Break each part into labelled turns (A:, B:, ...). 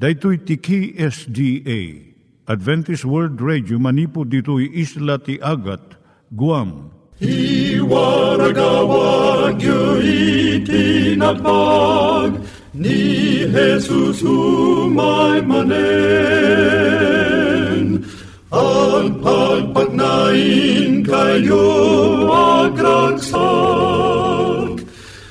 A: Daitui tiki SDA Adventist World Radio manipud ditui isla ti Agat Guam.
B: I waragawag itinatpag ni Jesus umay manen. Ang pagpagnain kayo agkansak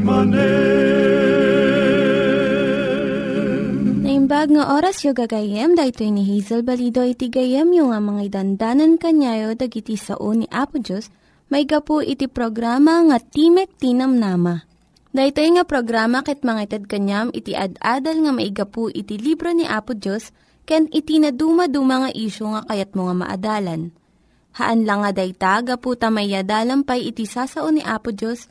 B: manen.
C: Naimbag nga oras yung gagayem, dahito ni Hazel Balido iti gayem yung nga mga dandanan kanyayo dagiti sao ni Apo Diyos, may gapu iti programa nga Timek Tinam Nama. Dahito nga programa ket mga itad kanyam iti ad-adal nga maigapu iti libro ni Apo Diyos, ken iti na dumaduma nga isyo nga kayat mo nga maadalan. Haan lang nga dayta, gapu tamayadalampay iti sasao ni Apo Diyos,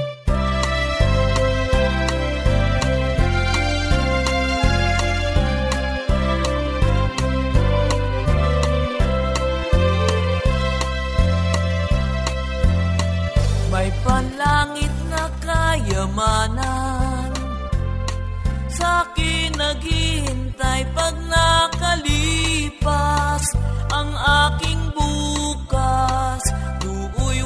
D: Naghihintay pag nakalipas Ang aking bukas. Tuoy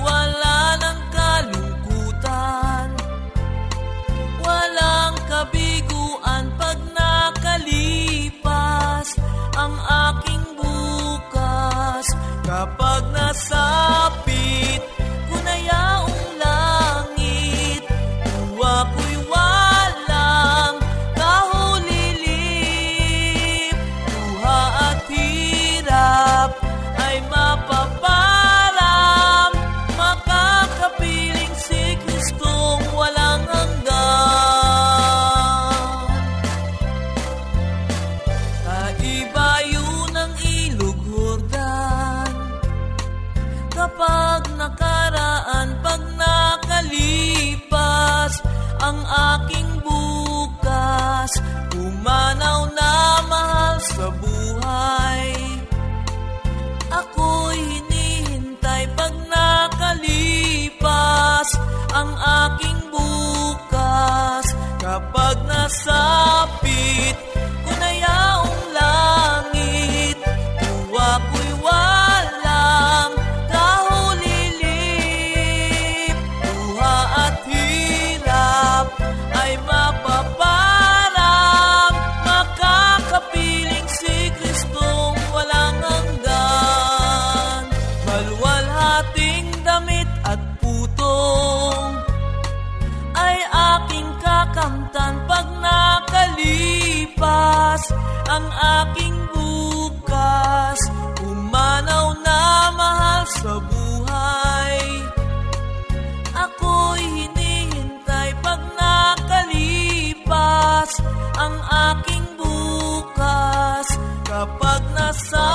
D: Kapag nasapit ang aking bukas kapag nasapit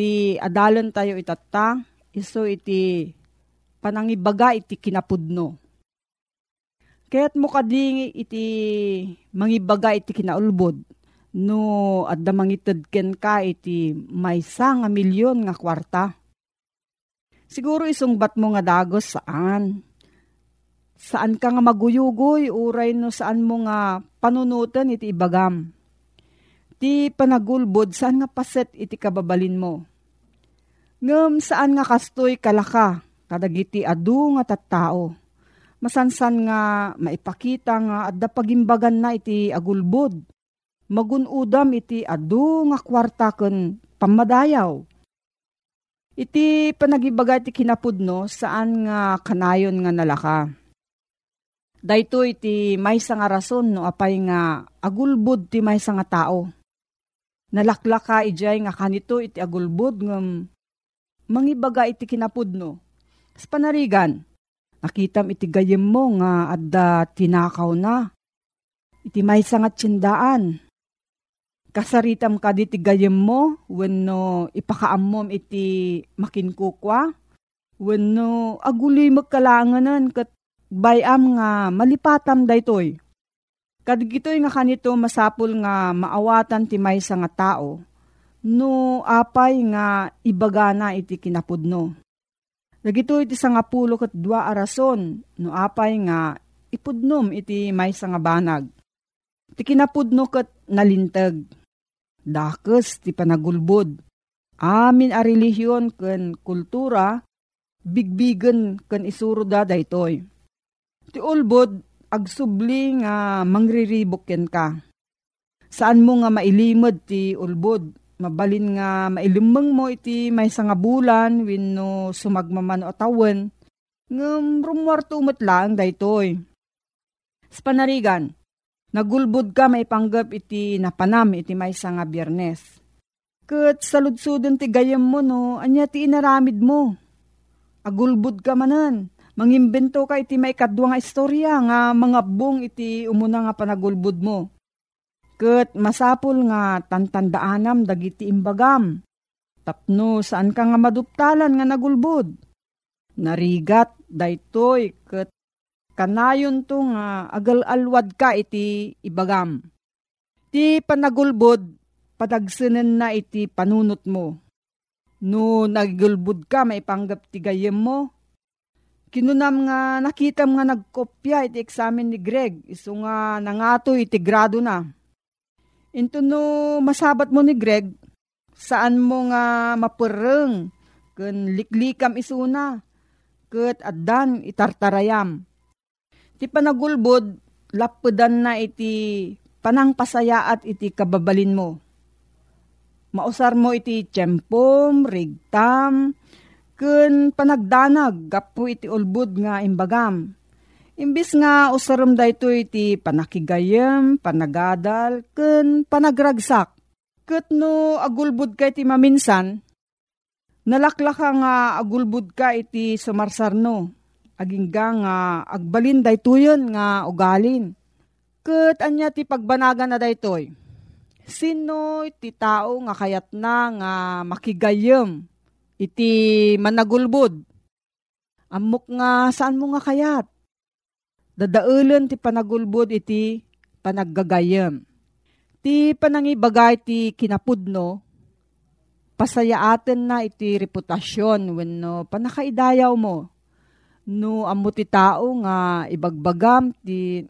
E: Ti adalan tayo itata, iso iti panangibaga iti kinapudno. Kaya't mo kading iti mangibaga iti kinaulbod, no adda mangitid ka iti maysa nga milyon nga kwarta. Siguro isungbat mo nga dagos saan? Saan ka nga maguyugoy, uray no saan mo nga panunutan iti ibagam Ti panagulbod, saan nga paset iti kababalin mo? Ngem saan nga kastoy kalaka, kadagiti adu nga tattao. Masansan nga maipakita nga adda pagimbagan na iti agulbod. Magunudam iti adu nga kwarta ken pamadayaw. Iti panagibaga iti kinapudno saan nga kanayon nga nalaka. Dayto iti may nga rason no apay nga agulbod ti may nga tao Nalaklaka ijay nga kanito iti agulbod ngam mangibaga iti kinapudno. Sa panarigan, nakitam iti gayem mo nga adda tinakaw na. Iti may sangat tsindaan. Kasaritam ka di gayem mo wenno ipakaammom iti makinkukwa. Wenno aguloy magkalanganan kat bayam nga malipatam daytoy Kadagitoy nga kanito masapul nga maawatan ti maysa nga tao, no apay nga ibagana iti kinapudno. Dagito iti sa nga pulo kat dua arason, no apay nga ipudnom iti maysa nga banag. Ti kinapudno kat nalintag. Dakes ti panagulbod. Amin a relihiyon ken kultura, bigbigan ken isuro da daytoy. Ti ulbod, agsubli nga mangriribukken ka. Saan mo nga mailimod ti ulbod? Mabalin nga mailimang mo iti may nga bulan wenno sumagmaman o tawen. Ngam rumwarto umot lang daytoy. Sa panarigan, nagulbod ka may panggap iti napanam iti may nga biyernes. Kat saludsudon ti gayam mo no, anya ti inaramid mo. Agulbod ka manan Mangimbento ka iti may kadwa nga istorya nga mga bong iti umuna nga panagulbud mo. Kat masapul nga tantandaanam dagiti imbagam. Tapno saan ka nga maduptalan nga nagulbud. Narigat daytoy kat kanayon to nga agal-alwad ka iti ibagam. Ti panagulbud padagsanan na iti panunot mo. No nagulbud ka maipanggap ti gayem mo, Kinunam nga nakita nga nagkopya iti examen ni Greg. Iso nga nangato iti grado na. Into no masabat mo ni Greg, saan mo nga mapureng, kun liklikam isuna, ket addan itartarayam. Ti panagulbod, lapudan na iti panang pasayaat iti kababalin mo. Mausar mo iti tiyempom, rigtam, ken panagdanag gapu iti ulbud nga imbagam. Imbis nga usaram dayto iti panakigayem, panagadal, ken panagragsak. Ket no agulbud ka iti maminsan, nalaklaka nga agulbud ka iti sumarsarno. Agingga nga agbalin daytoyon nga ugalin. Ket anya ti pagbanagan na daytoy. Sino iti tao nga kayat na nga makigayem iti managulbod. Amok nga saan mo nga kayat? Dadaulan ti panagulbod iti panaggagayam. Ti panangibagay ti kinapudno, pasayaaten na iti reputasyon wenno panakaidayaw mo. No amo ti tao nga ibagbagam ti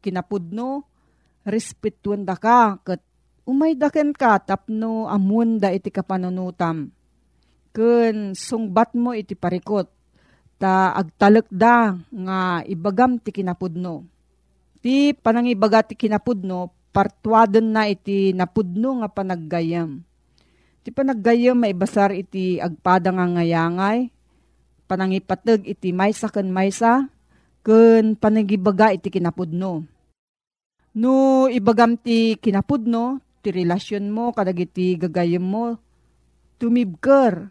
E: kinapudno, respetuan da ka, kat umay daken ka tapno amunda iti kapanunutam ken sungbat mo iti parikot ta agtalek da nga ibagam ti kinapudno. Ti panangibaga ti kinapudno, partuaden na iti napudno nga panaggayam. Ti panaggayam may basar iti agpada nga ngayangay, panangipatag iti maysa ken maysa, ken panagibaga iti kinapudno. No ibagam ti kinapudno, ti relasyon mo kadagiti gagayam mo, tumibker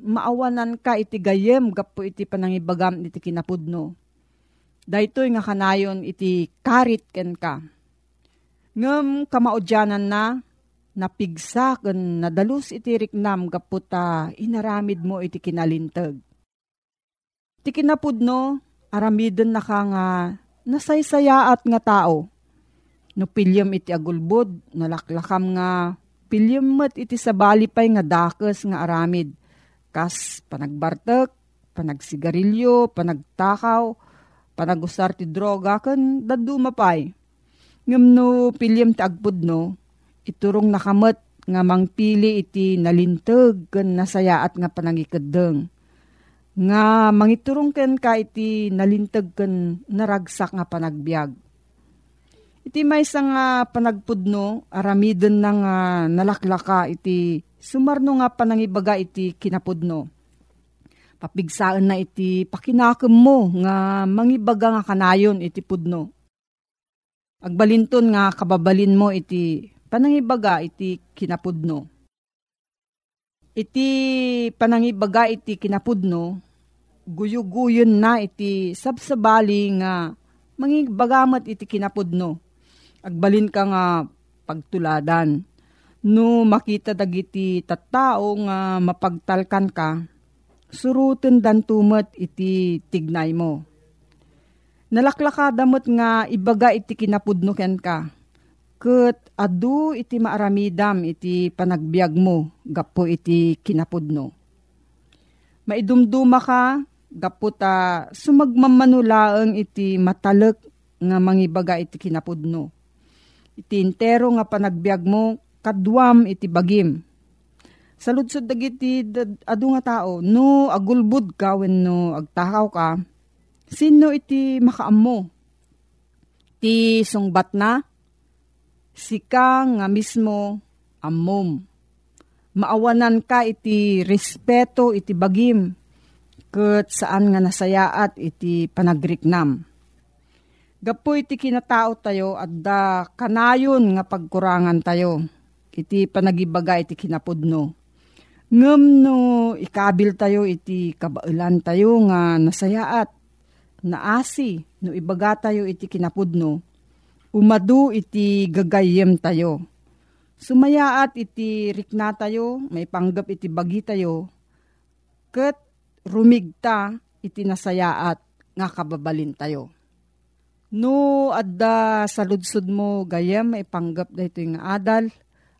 E: maawanan ka iti gayem gapo iti panangibagam iti kinapudno. Daytoy nga kanayon iti karit ken ka. Ngem kamaudyanan na napigsa ken nadalus iti riknam gaputa inaramid mo iti kinalintag. Ti kinapudno, aramiden na ka nga nasaysayaat nga tao. No pilyam iti agulbod, nalaklakam nga pilyam met iti sabalipay nga dakes nga aramid. Kas panagbartek, panagsigarilyo, panagtakaw, panagusar ti droga, kan dadumapay. Ngam no pilyam ti agpudno, iturong nakamet nga mangpili iti nalintag ken nasayaat nga panangikadeng. Nga mangiturong ken ka iti nalintag ken naragsak nga panagbiag. Iti may nga panagpudno, aramiden na nga nalaklaka iti sumarno nga panangibaga iti kinapudno. Papigsaan na iti pakinakem mo nga mangibaga nga kanayon iti pudno. Agbalinton nga kababalin mo iti panangibaga iti kinapudno. Iti panangibaga iti kinapudno, guyuguyon na iti sabsabali nga mangibagamat iti kinapudno. Agbalin ka nga pagtuladan. No makita dagiti tattao nga mapagtalkan ka, suruten dan tumet iti tignay mo. Nalaklakadamot nga ibaga iti kinapudno ken ka Ket adu iti maaramidam iti panagbiag mo, gapo iti kinapudno. Maidumduma ka, gapo ta sumagmamanulaeng iti matalek nga mangibaga iti kinapudno. Iti intero nga panagbiag mo, kadwam iti bagim. Saludsod dagiti adu nga tao, no agulbud ka when no agtakaw ka, sino iti makaammo? Ti sungbat na, sika nga mismo amom. Maawanan ka iti respeto iti bagim ket saan nga nasayaat iti panagriknam. Gapo iti kinatao tayo at da kanayon nga pagkurangan tayo. Iti panagibaga iti kinapudno. Ngem no ikabil tayo iti kabailan tayo nga nasayaat. Naasi no ibaga tayo iti kinapudno umadu iti gagayem tayo. Sumayaat iti rikna tayo, may panggap iti bagi tayo, ket rumigta iti nasayaat nga kababalin tayo. No, adda sa ludsud mo gayam, may panggap da ito yung adal,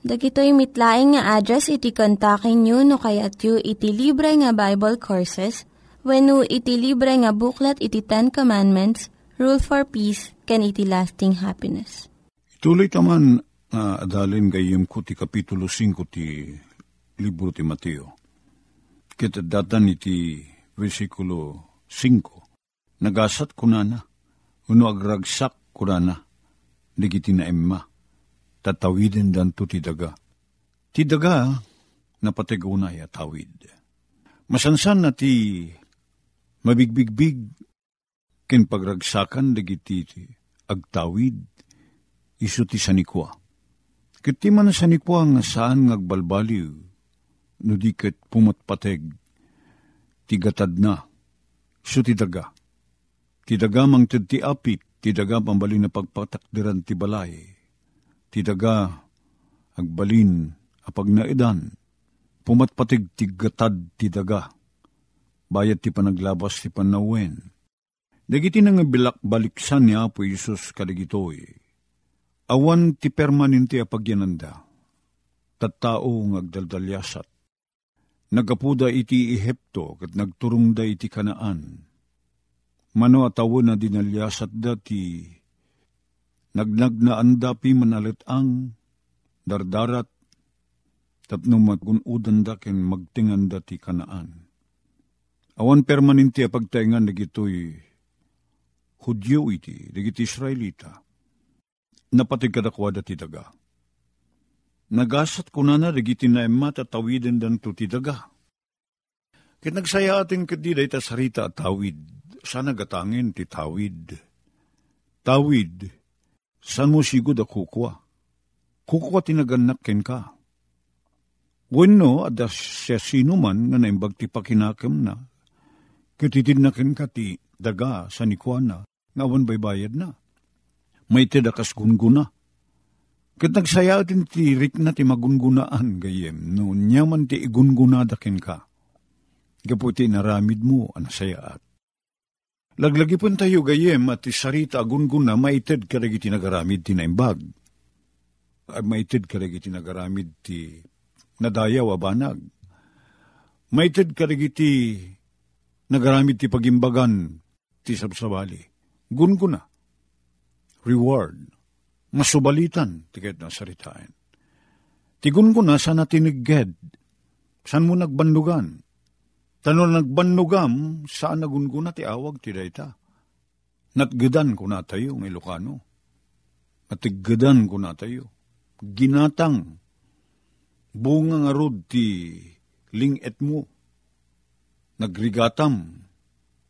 C: Dagitoy mitlaing nga address iti kontakin nyo no kayat yu iti libre nga Bible Courses when iti libre nga buklat iti Ten Commandments, Rule for Peace, can iti lasting happiness.
A: Tuloy taman nga adalin gayem ko ti kapitulo 5 ti libro ti Mateo. Kita datan iti versikulo 5. Nagasat kunana, uno agragsak kunana, digiti na emma, tatawidin danto ti daga. Ti daga, napatigunay at tawid. Masansan na ti mabigbigbig ken pagragsakan dagiti agtawid isu ti sanikwa. Kiti man sanikwa nga saan ngagbalbaliw no di ket pumatpateg ti gatad na isu ti daga. Ti daga mang ti apit ti daga pambalin na pagpatakdiran ti balay. Ti daga agbalin apag naidan pumatpatig ti gatad ti daga. Bayat ti panaglabas ti panawen Dagiti nga bilak baliksan ni Apo Isus kaligitoy. Awan ti permanente a pagyananda. Tattao ng agdaldalyasat. Nagapuda iti Ehipto kat nagturong da iti kanaan. Mano atawo na dinalyasat dati. Nagnag na andapi manalit ang dardarat tapno magunudan da ken magtingan dati kanaan. Awan permanente a pagtaingan nagitoy Hudyo iti, digiti Israelita, napatig kadakwada ti daga. Nagasat ko na na, digiti na emat at dan to ti daga. Kit nagsaya ating kadiday ta sarita at tawid, sana gatangin ti tawid. Tawid, san mo sigod a kukwa? Kukwa tinaganak ken ka. Wenno, ada siya sino man nga naimbag ti pakinakam na, kititid na ken ka ti daga sa nikwana, ngawan bay bayad na. May tidakas gunguna. Kat nagsaya din ti rik na ti magungunaan gayem, no nyaman ti igungunadakin ka. Gaputi naramid mo ang sayaat. Laglagi pun tayo gayem at ti sarita agunguna maited karagi ti nagaramid ti naimbag. Maited karagi ti nagaramid ti nadayaw abanag. Maited karagi ti nagaramid ti pagimbagan ti sabsabali gunguna, reward, masubalitan, tiket na saritain. Ti gunguna sana tinigged, san mo nagbandugan, tano nagbanugam, saan nagunguna ti awag ti dayta. Natgedan ko na tayo ng Ilocano. Natiggedan ko na tayo. Ginatang, bunga nga rod ti linget mo. Nagrigatam,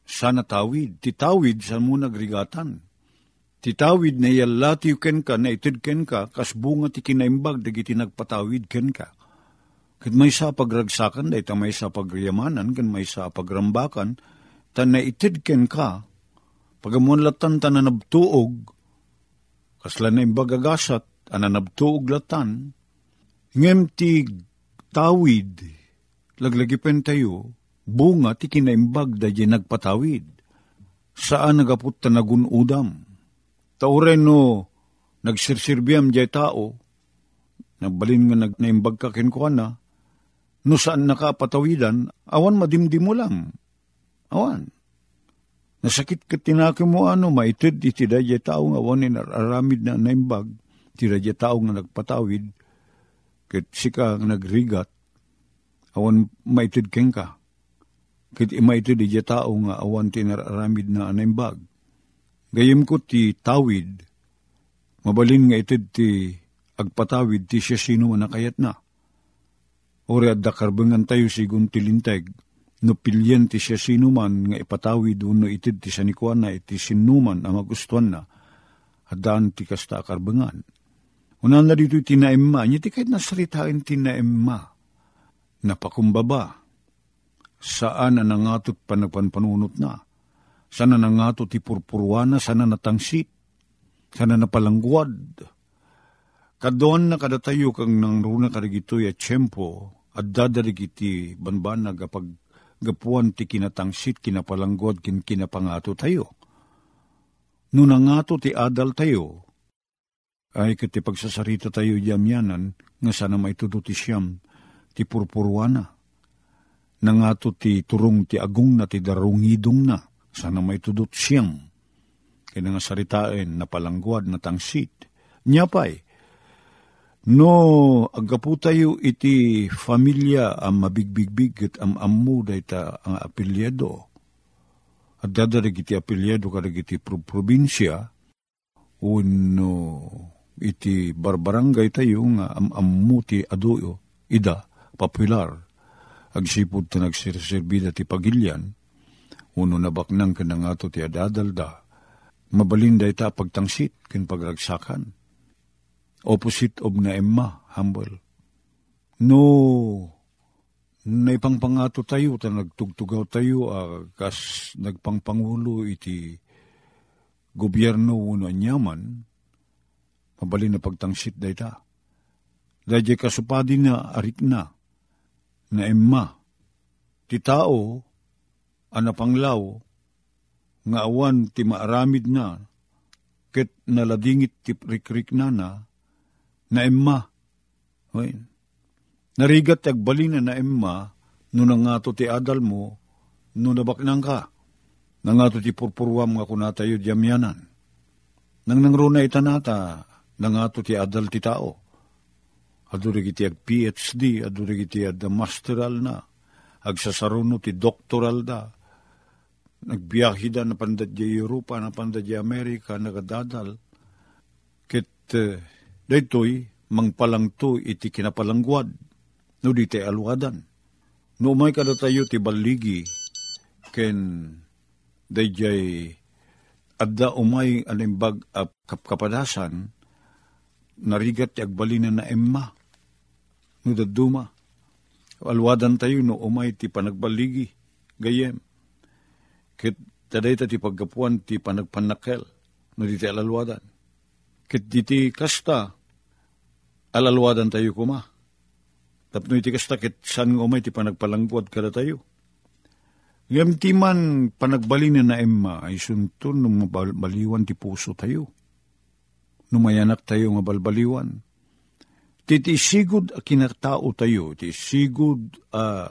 A: sana tawid. Titawid sa mo nagrigatan. Titawid na yalati ken ka, na itid ken ka, kas bunga ti kinaimbag, dagiti nagpatawid ken ka. Kat may sa pagragsakan, day ta may sa pagriyamanan, kan may sa pagrambakan, ta na itid ken ka, pagamuan latan ta na nabtuog, kasla na imbagagasat, ananabtuog latan, ngem ti tawid, laglagipen tayo, bunga ti kinaimbag da nagpatawid. Saan nagaput ta nagunudam? Tauren no, nagsirsirbiam jay tao, nagbalin nga nag, naimbag ka kinkuana, no saan nakapatawidan, awan madimdim mo lang. Awan. Nasakit ka tinaki mo ano, maitid iti da jay tao nga awan aramid na naimbag, ti da jay tao nga nagpatawid, kit sika nagrigat, awan maitid keng ka Kit ima ito di tao nga awan tinararamid na anaimbag. Gayem ko ti tawid, mabalin nga ito ti agpatawid ti siya sino man nakayat na. Ori at dakarbangan tayo sigun tilinteg, no pilyen ti siya sino man nga ipatawid uno itid ti sanikuan na iti sinuman ang magustuhan na, hadaan ti kasta akarbangan. Unan na dito tinaemma, niya ti kahit nasalitain tinaemma, napakumbaba, saan na nangatot panagpanpanunot na, sana nangatot ti purpurwana, sana natangsit, sana napalangguad. Kadoan na kada tayo kang nang runa karigitoy at tiyempo, at dadarigiti banbanag kapag gapuan ti kinatangsit, kinapalangguad, kin kinapangato tayo. No nangato ti adal tayo, ay kati pagsasarita tayo yamyanan, nga sana may ti siyam, ti purpurwana nangato ti turong ti agong na ti darungidong na, sana may tudot siyang. Kaya nga saritain na palangguad na tangsit. Nyapay, no agapu tayo iti familia ang mabigbigbig at am amu ta ang apelyado. at dadarig iti apelyado kadag iti pro- probinsya, uno iti barbarangay tayo nga am-amuti adoyo, ida, popular, agsipod ta nagsirsirbida ti pagilyan, uno nabaknang ka nga ti adadalda, mabalinda ita pagtangsit kin pagragsakan. Opposite of na emma, humble. No, naipangpangato tayo, ta nagtugtugaw tayo, ah, kas nagpangpangulo iti gobyerno uno anyaman, mabalin na pagtangsit da ita. Dahil kasupadi na arik na, na emma, ti tao, anapanglaw, nga awan ti maaramid na, ket naladingit ti rikrik na na, na emma. Oy. Narigat agbalina na emma, no nangato ti adal mo, no nabaknang ka. Nangato ti purpurwam nga kunatayo diyamyanan. Nang nangruna itanata, nangato ti adal ti tao. Adurig iti ag PhD, adurig iti ag masteral na, agsasaruno ti doktoral da, nagbiyahe da na pandadya Europa, na pandadya Amerika, nagadadal. Kit, uh, daytoy, mangpalang to iti kinapalangguad, no di te alwadan. No umay kada tayo ti baligi, ken dayjay adda umay alimbag ap kapkapadasan, narigat ti agbalina na emma, no daduma. Alwadan tayo no umay ti panagbaligi, gayem. Kit taday ti paggapuan ti panagpanakel, no di ti alalwadan. Kit di kasta, alalwadan tayo kuma. Tapno iti kasta kit san nga umay ti panagpalangguad kada tayo. Ngam ti man panagbalin na emma ay suntun nung baliwan ti puso tayo. Numayanak tayo nga balbaliwan. Titi sigud a kinatao tayo, ti sigud a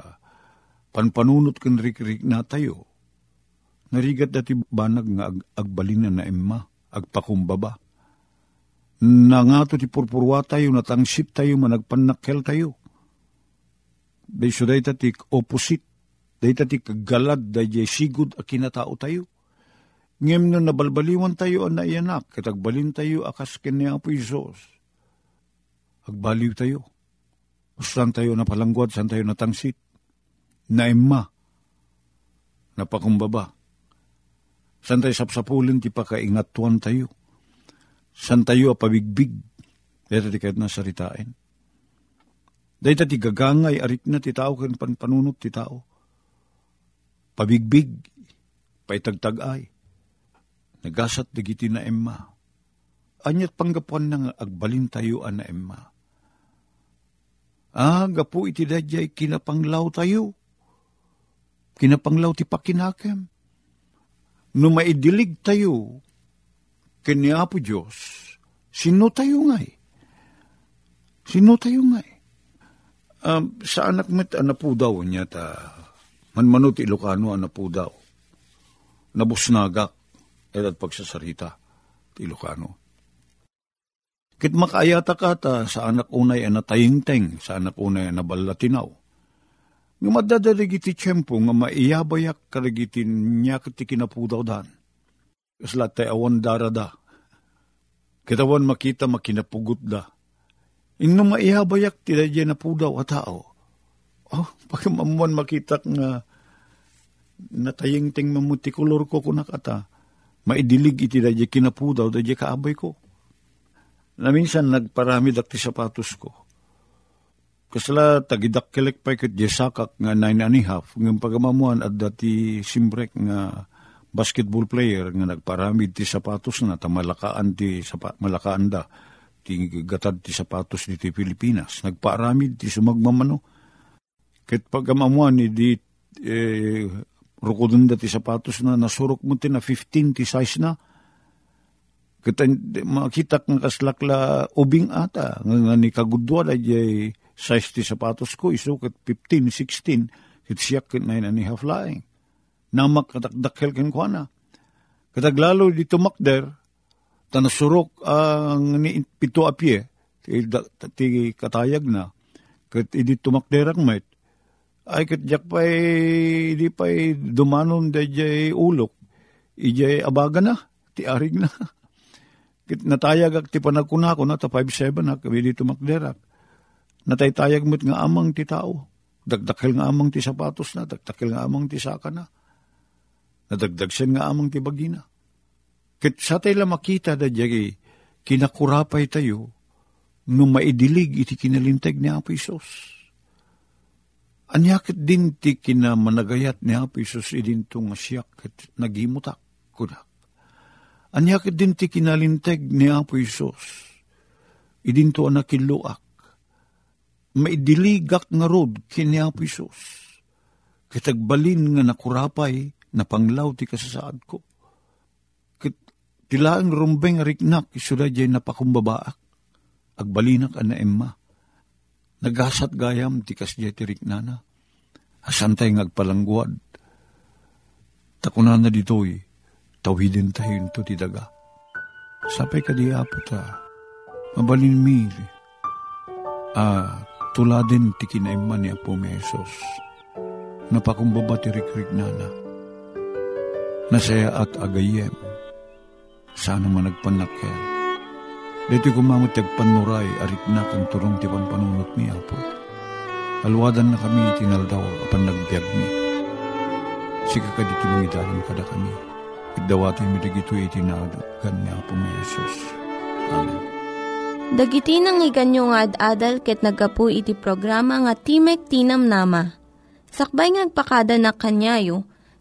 A: panpanunot kan rik-rik na tayo. Narigat dati banag nga ag agbalinan na emma, agpakumbaba. Nangato ti purpurwa tayo, natangsit tayo, managpanakkel tayo. Day so day ti opposite, day ti kagalad, day sigud a kinatao tayo. Ngem no nabalbaliwan tayo ang naiyanak, katagbalin tayo akas kanya po Isos agbaliw tayo. Saan tayo napalangguad, saan tayo natangsit? Naimma, napakumbaba. Saan tayo sapsapulin, ti pakaingatuan tayo. Saan tayo apabigbig, dito di kahit nasaritain. Dahil ti gagangay, arik na ti tao, kan panunot ti tao. Pabigbig, paitagtagay. Nagasat digiti na emma. Anyat panggapuan nang agbalin tayo ana emma. Ah, gapu iti dadyay kinapanglaw tayo. Kinapanglaw ti pakinakem. No maidilig tayo, kanya po Diyos, sino tayo ngay? Sino tayo ngay? Um, sa anak met anapu daw niya ta, manmano ti Ilocano anapu daw. Nabusnagak, edat pagsasarita Ilocano. Kit makaayata ka ta sa anak unay na tayingteng, sa anak unay na balatinaw. Nga madadarig iti tiyempo nga maiyabayak karagitin niya kiti kinapudaw dan. Kasla tay awan darada. Kitawan makita makinapugot da. Inno maiyabayak ti dadya na pudaw a tao. Oh, pagkamamuan makita nga natayingteng mamutikulor ko kunakata. Maidilig iti dadya kinapudaw, dadya kaabay ko na minsan nagparami dakti sapatos ko. Kasla tagidakkelek pa ket jesakak nga nine and a half ng pagamamuan at dati simbrek nga basketball player nga nagparami ti sapatos na tamalakaan ti sapa, malakaan da ti gatad ti sapatos diti Pilipinas. Nagparami ti sumagmamano. Ket pagamamuan ni di eh, rukodon ti sapatos na nasurok mo ti na 15 ti size na Kita makita ng kaslakla ubing ata, nga, nga ni kagudwa da jay size ti sapatos ko, isukat 15, 16, kit siyak kit nine and a half laing. Namak katakdakkel ken ko na. Kataglalo di tumakder, tanasurok ang ni pito apye, ti, ti katayag na, kat idi tumakder ang met, ay kat jak pa'y, di pa'y dumanon da jay ulok, ijay abaga na, ti arig na. Kit natayag ak ti panagkuna ko na, ta 5-7 na, kami dito makderak. Nataytayag mo't nga amang ti tao. Dagdakil nga amang ti sapatos na, dagdakil nga amang ti saka na. Nadagdag siya nga amang ti bagina. Kit sa tayo makita da jagi, kinakurapay tayo, nung maidilig iti kinalintag ni Apo Isos. Anyakit din ti kinamanagayat ni Apo Isos idin tong siyak at nagimutak kunak. Anyakit din ti kinalintag ni Apo Isos idin to anak kiluak. Maidiligak nga rod kini Apo Isos. Kitagbalin nga nakurapay na panglaw ti kasasaad ko Tilaang rumbeng riknak isuda jay napakumbabaak. Agbalinak ana emma. Nagasat gayam tikas jay tiriknana. Asantay ngagpalangguad. Takunan na ditoy, tawhidin tayo to ti daga. Sapay ka di apo ta, mabalin mi. Ah, tuladin ti kinaimman ni Apo Mesos. Napakumbaba ti rikrik-nana. Nasaya at agayem sana man nagpanakkel. Dito kumamot tagpanuray, arik na kang turong ti panunot mi, Apo. Alwadan na kami tinaldaw, apan nagbiag mi. Sika ka dito mong idalan kada kami. Idawatoy mi digito itinagan ni Apo mi Jesus. Amen.
C: Dagiti nang iganyo nga ad-adal ket nagapu iti programa nga Timek Tinam Nama. Sakbay ngagpakada na kanyayo,